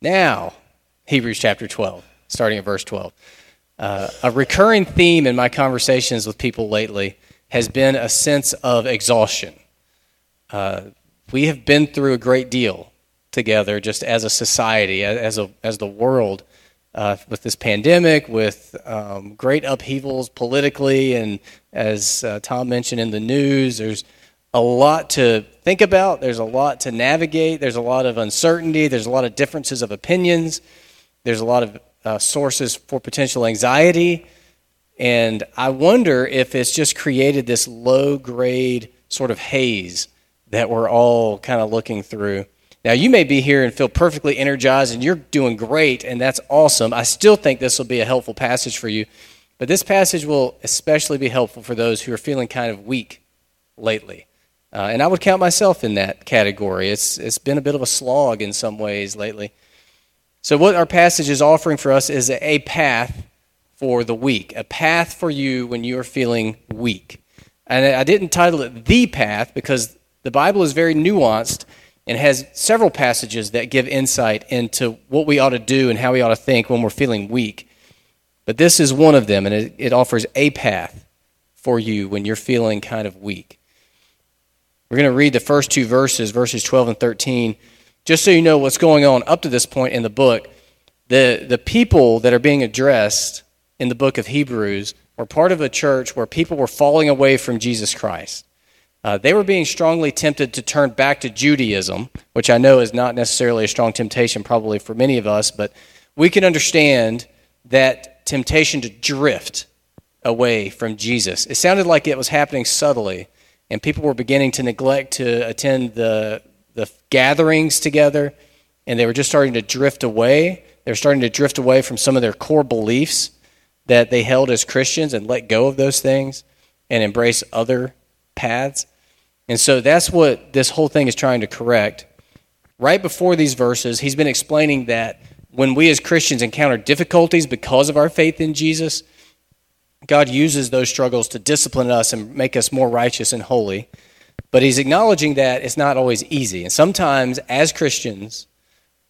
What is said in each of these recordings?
Now, Hebrews chapter 12, starting at verse 12. Uh, a recurring theme in my conversations with people lately has been a sense of exhaustion. Uh, we have been through a great deal together just as a society, as, a, as the world, uh, with this pandemic, with um, great upheavals politically, and as uh, Tom mentioned in the news, there's a lot to think about, there's a lot to navigate, there's a lot of uncertainty, there's a lot of differences of opinions, there's a lot of uh, sources for potential anxiety. And I wonder if it's just created this low grade sort of haze that we're all kind of looking through. Now, you may be here and feel perfectly energized and you're doing great, and that's awesome. I still think this will be a helpful passage for you, but this passage will especially be helpful for those who are feeling kind of weak lately. Uh, and I would count myself in that category. It's, it's been a bit of a slog in some ways lately. So, what our passage is offering for us is a path for the weak, a path for you when you are feeling weak. And I didn't title it The Path because the Bible is very nuanced and has several passages that give insight into what we ought to do and how we ought to think when we're feeling weak. But this is one of them, and it, it offers a path for you when you're feeling kind of weak. We're going to read the first two verses, verses 12 and 13, just so you know what's going on up to this point in the book. The, the people that are being addressed in the book of Hebrews were part of a church where people were falling away from Jesus Christ. Uh, they were being strongly tempted to turn back to Judaism, which I know is not necessarily a strong temptation, probably for many of us, but we can understand that temptation to drift away from Jesus. It sounded like it was happening subtly, and people were beginning to neglect to attend the, the gatherings together, and they were just starting to drift away. They were starting to drift away from some of their core beliefs that they held as Christians and let go of those things and embrace other paths. And so that's what this whole thing is trying to correct. Right before these verses, he's been explaining that when we as Christians encounter difficulties because of our faith in Jesus, God uses those struggles to discipline us and make us more righteous and holy. But he's acknowledging that it's not always easy. And sometimes, as Christians,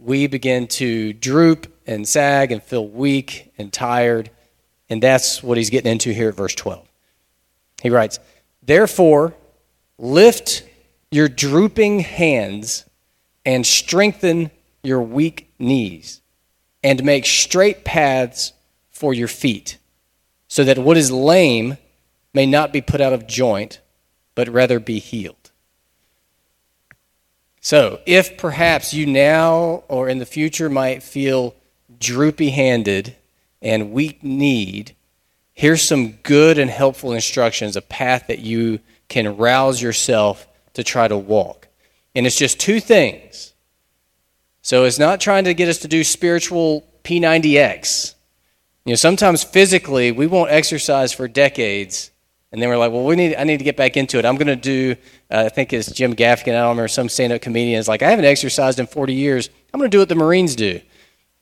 we begin to droop and sag and feel weak and tired. And that's what he's getting into here at verse 12. He writes, Therefore, lift your drooping hands and strengthen your weak knees, and make straight paths for your feet so that what is lame may not be put out of joint, but rather be healed. So, if perhaps you now or in the future might feel droopy handed and weak kneed, here's some good and helpful instructions, a path that you can rouse yourself to try to walk. And it's just two things. So, it's not trying to get us to do spiritual P90X you know, sometimes physically we won't exercise for decades, and then we're like, well, we need, I need to get back into it. I'm going to do, uh, I think it's Jim Gaffigan, I don't remember, some stand-up comedian is like, I haven't exercised in 40 years. I'm going to do what the Marines do.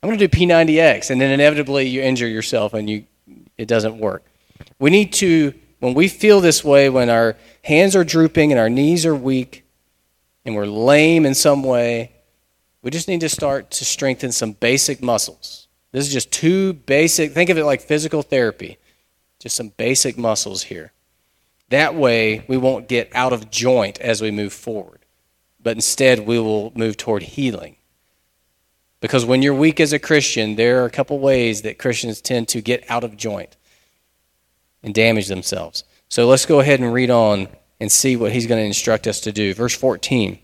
I'm going to do P90X, and then inevitably you injure yourself and you, it doesn't work. We need to, when we feel this way, when our hands are drooping and our knees are weak and we're lame in some way, we just need to start to strengthen some basic muscles this is just two basic, think of it like physical therapy, just some basic muscles here. That way, we won't get out of joint as we move forward, but instead, we will move toward healing. Because when you're weak as a Christian, there are a couple ways that Christians tend to get out of joint and damage themselves. So let's go ahead and read on and see what he's going to instruct us to do. Verse 14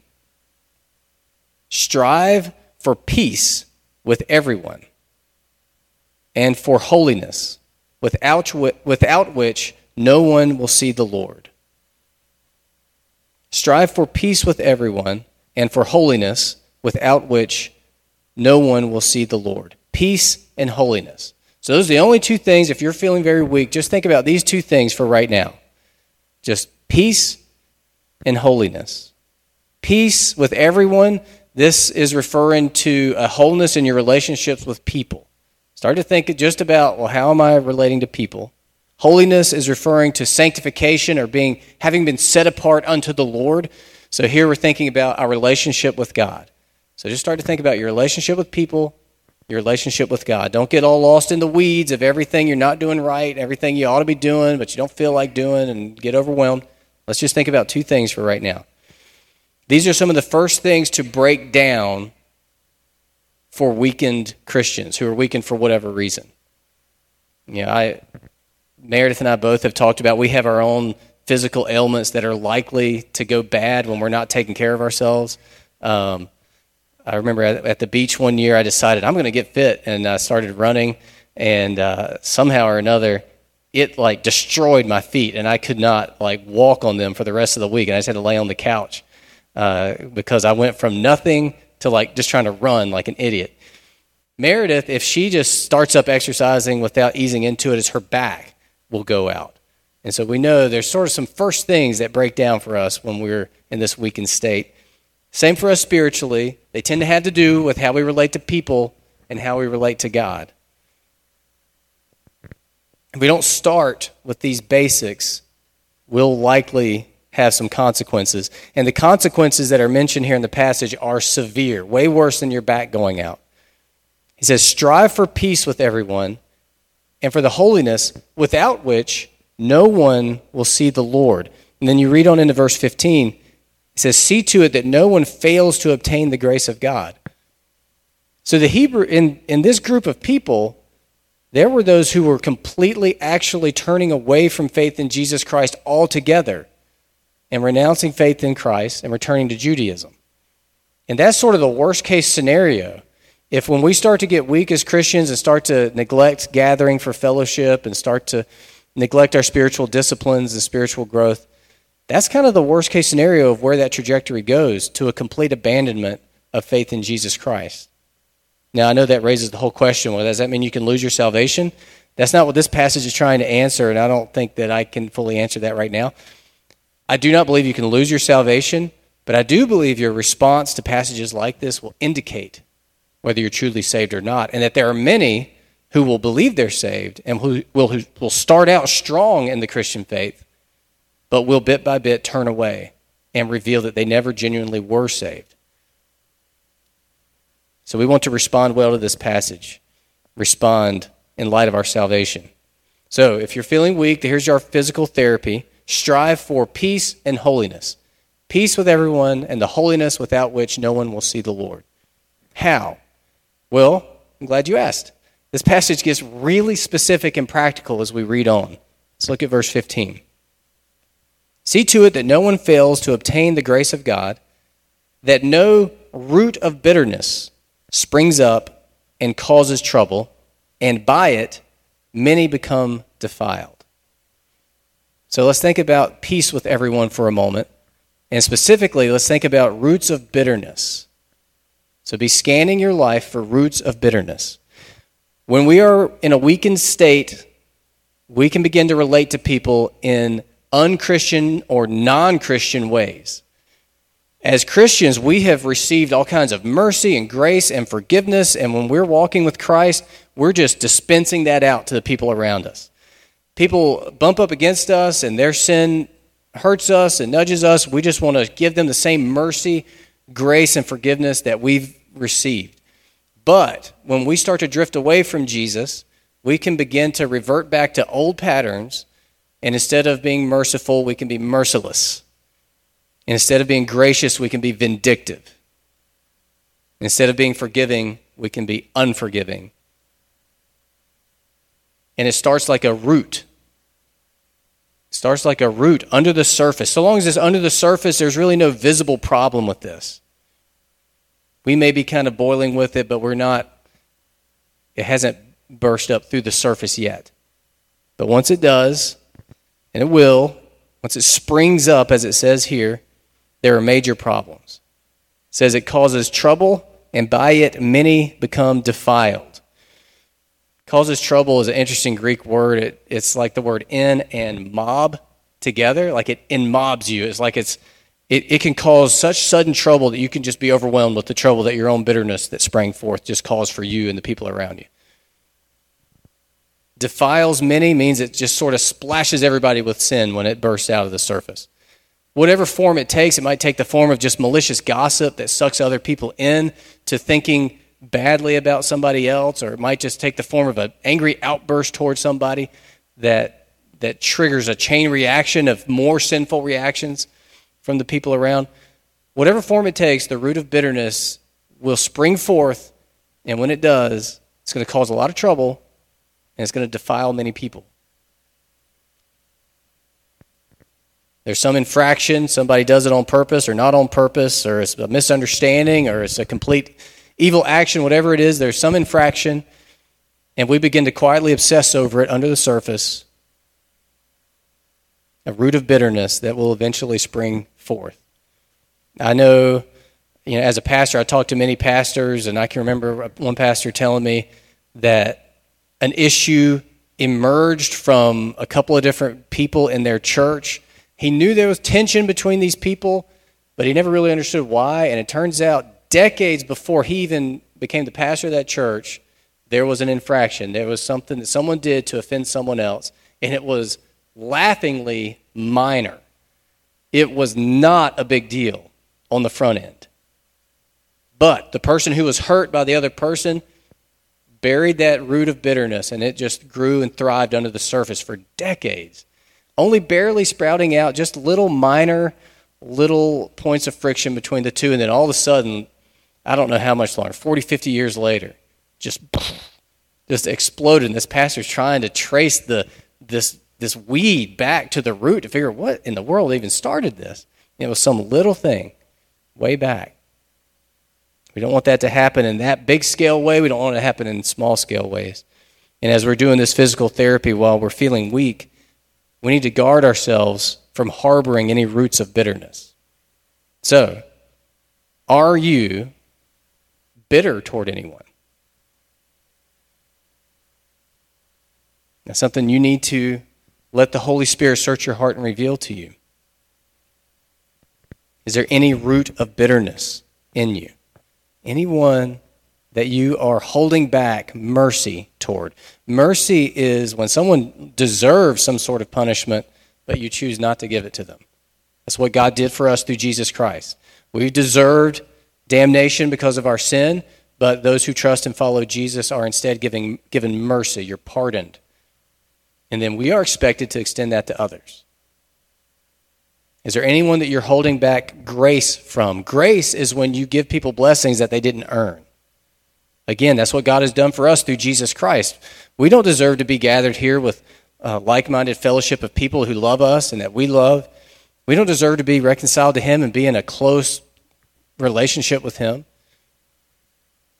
Strive for peace with everyone and for holiness, without, without which no one will see the Lord. Strive for peace with everyone and for holiness, without which no one will see the Lord. Peace and holiness. So, those are the only two things. If you're feeling very weak, just think about these two things for right now just peace and holiness. Peace with everyone. This is referring to a wholeness in your relationships with people. Start to think just about, well, how am I relating to people? Holiness is referring to sanctification or being having been set apart unto the Lord. So here we're thinking about our relationship with God. So just start to think about your relationship with people, your relationship with God. Don't get all lost in the weeds of everything you're not doing right, everything you ought to be doing, but you don't feel like doing, and get overwhelmed. Let's just think about two things for right now. These are some of the first things to break down for weakened Christians who are weakened for whatever reason. You know, I, Meredith and I both have talked about we have our own physical ailments that are likely to go bad when we're not taking care of ourselves. Um, I remember at, at, the beach one year, I decided I'm going to get fit, and I started running, and uh, somehow or another, it like destroyed my feet, and I could not like walk on them for the rest of the week, and I just had to lay on the couch uh, because I went from nothing to like just trying to run like an idiot. Meredith, if she just starts up exercising without easing into it, it, is her back will go out. And so we know there's sort of some first things that break down for us when we're in this weakened state. Same for us spiritually. They tend to have to do with how we relate to people and how we relate to God. If we don't start with these basics, we'll likely have some consequences. And the consequences that are mentioned here in the passage are severe, way worse than your back going out. He says, Strive for peace with everyone and for the holiness without which no one will see the Lord. And then you read on into verse 15. He says, See to it that no one fails to obtain the grace of God. So the Hebrew in, in this group of people, there were those who were completely actually turning away from faith in Jesus Christ altogether and renouncing faith in Christ and returning to Judaism. And that's sort of the worst case scenario. If when we start to get weak as Christians and start to neglect gathering for fellowship and start to neglect our spiritual disciplines and spiritual growth, that's kind of the worst case scenario of where that trajectory goes to a complete abandonment of faith in Jesus Christ. Now, I know that raises the whole question well, does that mean you can lose your salvation? That's not what this passage is trying to answer, and I don't think that I can fully answer that right now. I do not believe you can lose your salvation, but I do believe your response to passages like this will indicate whether you're truly saved or not, and that there are many who will believe they're saved and who will, who will start out strong in the Christian faith, but will bit by bit turn away and reveal that they never genuinely were saved. So we want to respond well to this passage, respond in light of our salvation. So if you're feeling weak, here's our physical therapy. Strive for peace and holiness. Peace with everyone and the holiness without which no one will see the Lord. How? Well, I'm glad you asked. This passage gets really specific and practical as we read on. Let's look at verse 15. See to it that no one fails to obtain the grace of God, that no root of bitterness springs up and causes trouble, and by it many become defiled. So let's think about peace with everyone for a moment. And specifically, let's think about roots of bitterness. So be scanning your life for roots of bitterness. When we are in a weakened state, we can begin to relate to people in unchristian or non Christian ways. As Christians, we have received all kinds of mercy and grace and forgiveness, and when we're walking with Christ, we're just dispensing that out to the people around us. People bump up against us, and their sin hurts us and nudges us. We just want to give them the same mercy, grace, and forgiveness that we've received. But when we start to drift away from Jesus, we can begin to revert back to old patterns, and instead of being merciful, we can be merciless. Instead of being gracious, we can be vindictive. Instead of being forgiving, we can be unforgiving. And it starts like a root. It starts like a root under the surface. So long as it's under the surface, there's really no visible problem with this. We may be kind of boiling with it, but we're not, it hasn't burst up through the surface yet. But once it does, and it will, once it springs up, as it says here, there are major problems. It says it causes trouble, and by it many become defiled. Causes trouble is an interesting Greek word. It, it's like the word in and mob together. Like it in mobs you. It's like it's it, it can cause such sudden trouble that you can just be overwhelmed with the trouble that your own bitterness that sprang forth just caused for you and the people around you. Defiles many means it just sort of splashes everybody with sin when it bursts out of the surface. Whatever form it takes, it might take the form of just malicious gossip that sucks other people in to thinking badly about somebody else, or it might just take the form of an angry outburst towards somebody that, that triggers a chain reaction of more sinful reactions from the people around. Whatever form it takes, the root of bitterness will spring forth, and when it does, it's going to cause a lot of trouble and it's going to defile many people. There's some infraction, somebody does it on purpose or not on purpose, or it's a misunderstanding, or it's a complete evil action, whatever it is, there's some infraction, and we begin to quietly obsess over it under the surface. A root of bitterness that will eventually spring forth. I know, you know, as a pastor, I talked to many pastors, and I can remember one pastor telling me that an issue emerged from a couple of different people in their church. He knew there was tension between these people, but he never really understood why. And it turns out decades before he even became the pastor of that church, there was an infraction. There was something that someone did to offend someone else, and it was laughingly minor. It was not a big deal on the front end. But the person who was hurt by the other person buried that root of bitterness, and it just grew and thrived under the surface for decades, only barely sprouting out just little minor little points of friction between the two, and then all of a sudden, I don't know how much longer, 40, 50 years later, just just exploded. And this pastor's trying to trace the this this weed back to the root to figure out what in the world even started this. It was some little thing way back. We don't want that to happen in that big scale way. We don't want it to happen in small scale ways. And as we're doing this physical therapy while we're feeling weak, we need to guard ourselves from harboring any roots of bitterness. So, are you bitter toward anyone. That's something you need to let the Holy Spirit search your heart and reveal to you. Is there any root of bitterness in you? Anyone that you are holding back mercy toward? Mercy is when someone deserves some sort of punishment, but you choose not to give it to them. That's what God did for us through Jesus Christ. We deserved damnation because of our sin, but those who trust and follow Jesus are instead giving, given mercy. You're pardoned. And then we are expected to extend that to others. Is there anyone that you're holding back grace from? Grace is when you give people blessings that they didn't earn. Again, that's what God has done for us through Jesus Christ. We don't deserve to be gathered here with uh, a like minded fellowship of people who love us and that we love. We don't deserve to be reconciled to Him and be in a close relationship with Him.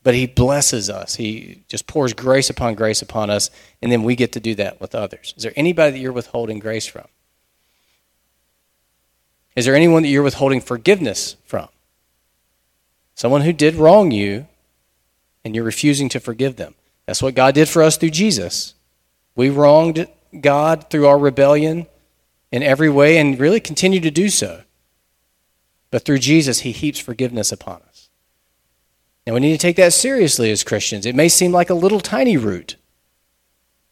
But He blesses us. He just pours grace upon grace upon us, and then we get to do that with others. Is there anybody that you're withholding grace from? Is there anyone that you're withholding forgiveness from? Someone who did wrong you, and you're refusing to forgive them. That's what God did for us through Jesus. We wronged God through our rebellion in every way and really continue to do so. But through Jesus, he heaps forgiveness upon us. And we need to take that seriously as Christians. It may seem like a little tiny root,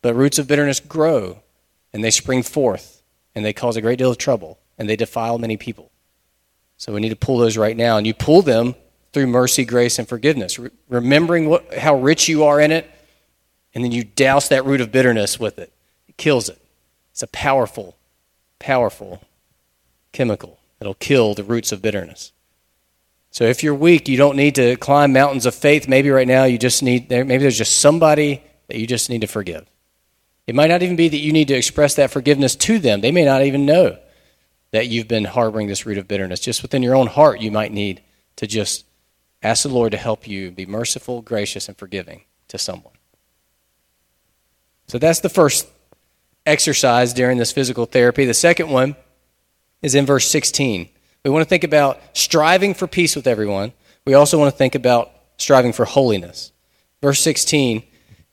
but roots of bitterness grow and they spring forth and they cause a great deal of trouble and they defile many people. So we need to pull those right now. And you pull them through mercy, grace, and forgiveness, Re- remembering what, how rich you are in it, and then you douse that root of bitterness with it. It kills it. It's a powerful, powerful chemical. It'll kill the roots of bitterness. So if you're weak, you don't need to climb mountains of faith. Maybe right now you just need, maybe there's just somebody that you just need to forgive. It might not even be that you need to express that forgiveness to them. They may not even know that you've been harboring this root of bitterness. Just within your own heart, you might need to just ask the Lord to help you be merciful, gracious, and forgiving to someone. So that's the first exercise during this physical therapy. The second one is in verse 16. We want to think about striving for peace with everyone. We also want to think about striving for holiness. Verse 16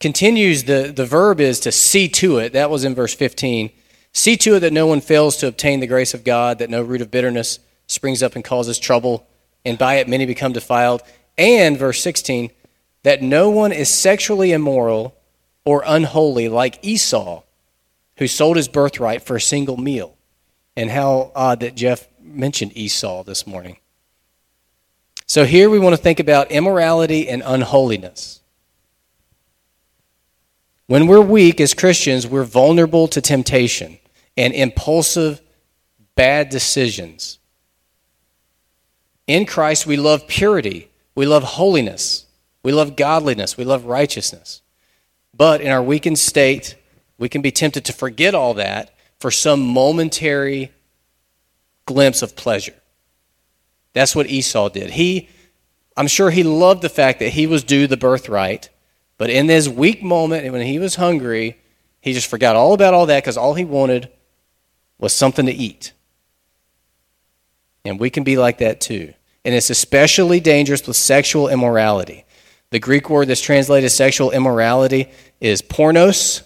continues the, the verb is to see to it. That was in verse 15. See to it that no one fails to obtain the grace of God, that no root of bitterness springs up and causes trouble, and by it many become defiled. And, verse 16, that no one is sexually immoral or unholy like Esau, who sold his birthright for a single meal and how odd that Jeff mentioned Esau this morning. So here we want to think about immorality and unholiness. When we're weak as Christians, we're vulnerable to temptation and impulsive bad decisions. In Christ, we love purity, we love holiness, we love godliness, we love righteousness. But in our weakened state, we can be tempted to forget all that for some momentary glimpse of pleasure. That's what Esau did. He, I'm sure he loved the fact that he was due the birthright, but in this weak moment, when he was hungry, he just forgot all about all that because all he wanted was something to eat. And we can be like that too. And it's especially dangerous with sexual immorality. The Greek word that's translated sexual immorality is pornos,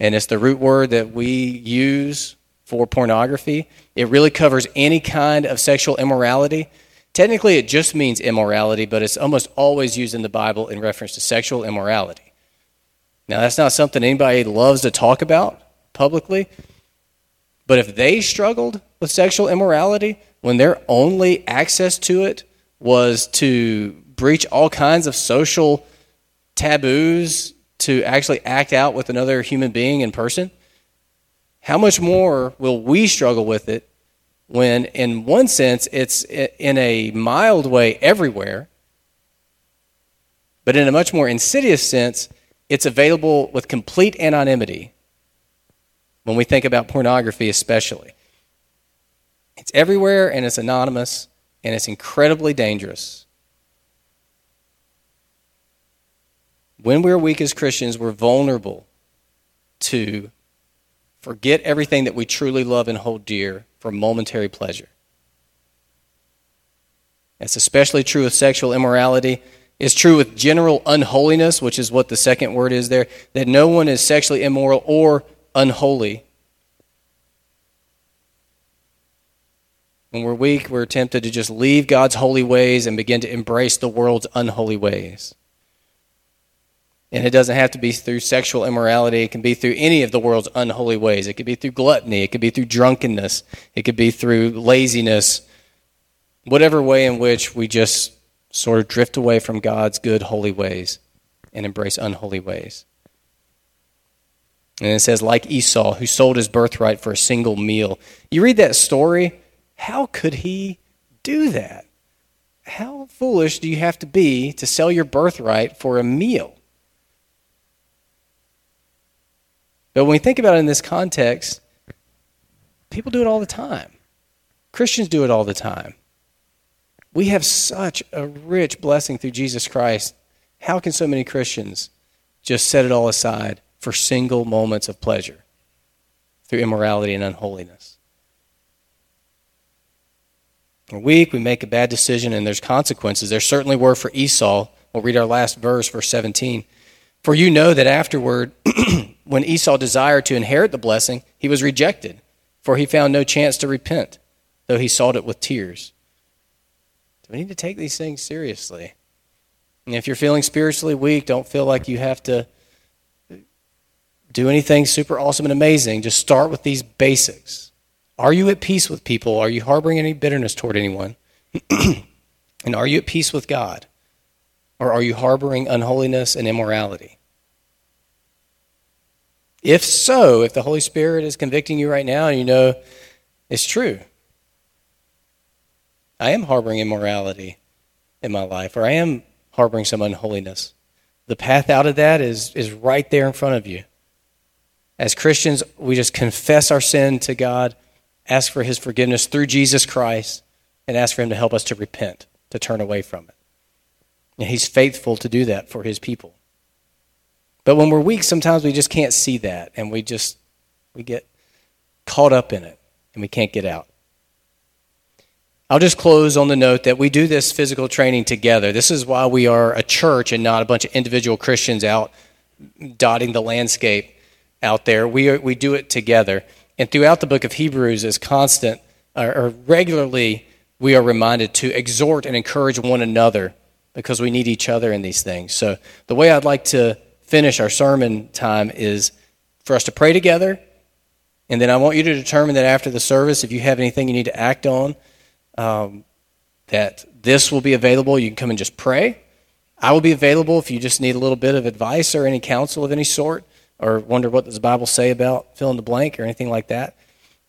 and it's the root word that we use for pornography. It really covers any kind of sexual immorality. Technically, it just means immorality, but it's almost always used in the Bible in reference to sexual immorality. Now, that's not something anybody loves to talk about publicly, but if they struggled with sexual immorality when their only access to it was to breach all kinds of social taboos to actually act out with another human being in person, how much more will we struggle with it when, in one sense, it's in a mild way everywhere, but in a much more insidious sense, it's available with complete anonymity when we think about pornography, especially. It's everywhere and it's anonymous and it's incredibly dangerous. When we're weak as Christians, we're vulnerable to forget everything that we truly love and hold dear for momentary pleasure. That's especially true with sexual immorality. It's true with general unholiness, which is what the second word is there, that no one is sexually immoral or unholy. When we're weak, we're tempted to just leave God's holy ways and begin to embrace the world's unholy ways. And it doesn't have to be through sexual immorality. It can be through any of the world's unholy ways. It could be through gluttony. It could be through drunkenness. It could be through laziness. Whatever way in which we just sort of drift away from God's good, holy ways and embrace unholy ways. And it says, like Esau, who sold his birthright for a single meal. You read that story, how could he do that? How foolish do you have to be to sell your birthright for a meal? But when we think about it in this context, people do it all the time. Christians do it all the time. We have such a rich blessing through Jesus Christ. How can so many Christians just set it all aside for single moments of pleasure through immorality and unholiness? We're weak, we make a bad decision, and there's consequences. There certainly were for Esau. We'll read our last verse, verse 17. For you know that afterward, when Esau desired to inherit the blessing, he was rejected, for he found no chance to repent, though he sought it with tears. we need to take these things seriously. And if you're feeling spiritually weak, don't feel like you have to do anything super awesome and amazing. Just start with these basics. Are you at peace with people? Are you harboring any bitterness toward anyone? and are you at peace with God? Or are you harboring unholiness and immorality? If so, if the Holy Spirit is convicting you right now and you know it's true, I am harboring immorality in my life, or I am harboring some unholiness. The path out of that is, is right there in front of you. As Christians, we just confess our sin to God, ask for His forgiveness through Jesus Christ, and ask for Him to help us to repent, to turn away from it. And He's faithful to do that for His people. But when we're weak, sometimes we just can't see that, and we just we get caught up in it, and we can't get out. I'll just close on the note that we do this physical training together. This is why we are a church and not a bunch of individual Christians out dotting the landscape out there. We, are, we do it together. And throughout the book of Hebrews, is constant or regularly, we are reminded to exhort and encourage one another because we need each other in these things. So, the way I'd like to finish our sermon time is for us to pray together. And then I want you to determine that after the service, if you have anything you need to act on, um, that this will be available. You can come and just pray. I will be available if you just need a little bit of advice or any counsel of any sort, or wonder what does the Bible say about fill in the blank or anything like that.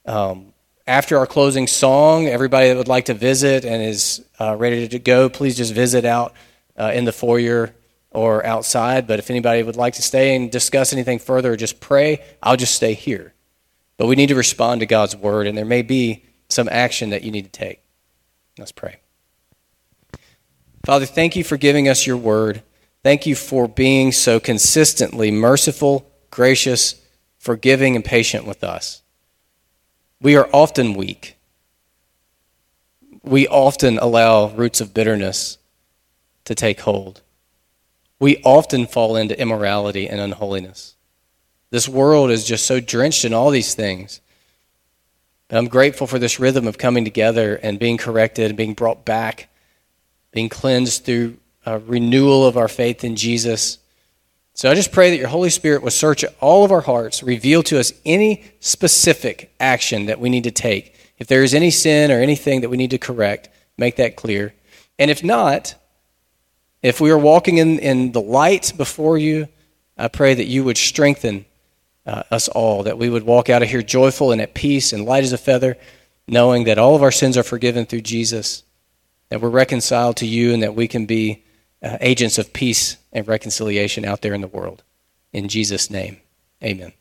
Um, after our closing song, everybody that would like to visit and is uh, ready to go, please just visit out uh, in the foyer or outside. But if anybody would like to stay and discuss anything further or just pray, I'll just stay here. But we need to respond to God's word, and there may be some action that you need to take. Let's pray. Father, thank you for giving us your word. Thank you for being so consistently merciful, gracious, forgiving, and patient with us. We are often weak. We often allow roots of bitterness to take hold. We often fall into immorality and unholiness. This world is just so drenched in all these things. But I'm grateful for this rhythm of coming together and being corrected and being brought back, being cleansed through a renewal of our faith in Jesus. So I just pray that your Holy Spirit will search all of our hearts, reveal to us any specific action that we need to take. If there is any sin or anything that we need to correct, make that clear. And if not, if we are walking in, in the light before you, I pray that you would strengthen uh, us all, that we would walk out of here joyful and at peace and light as a feather, knowing that all of our sins are forgiven through Jesus, that we're reconciled to you, and that we can be uh, agents of peace and reconciliation out there in the world. In Jesus' name, amen.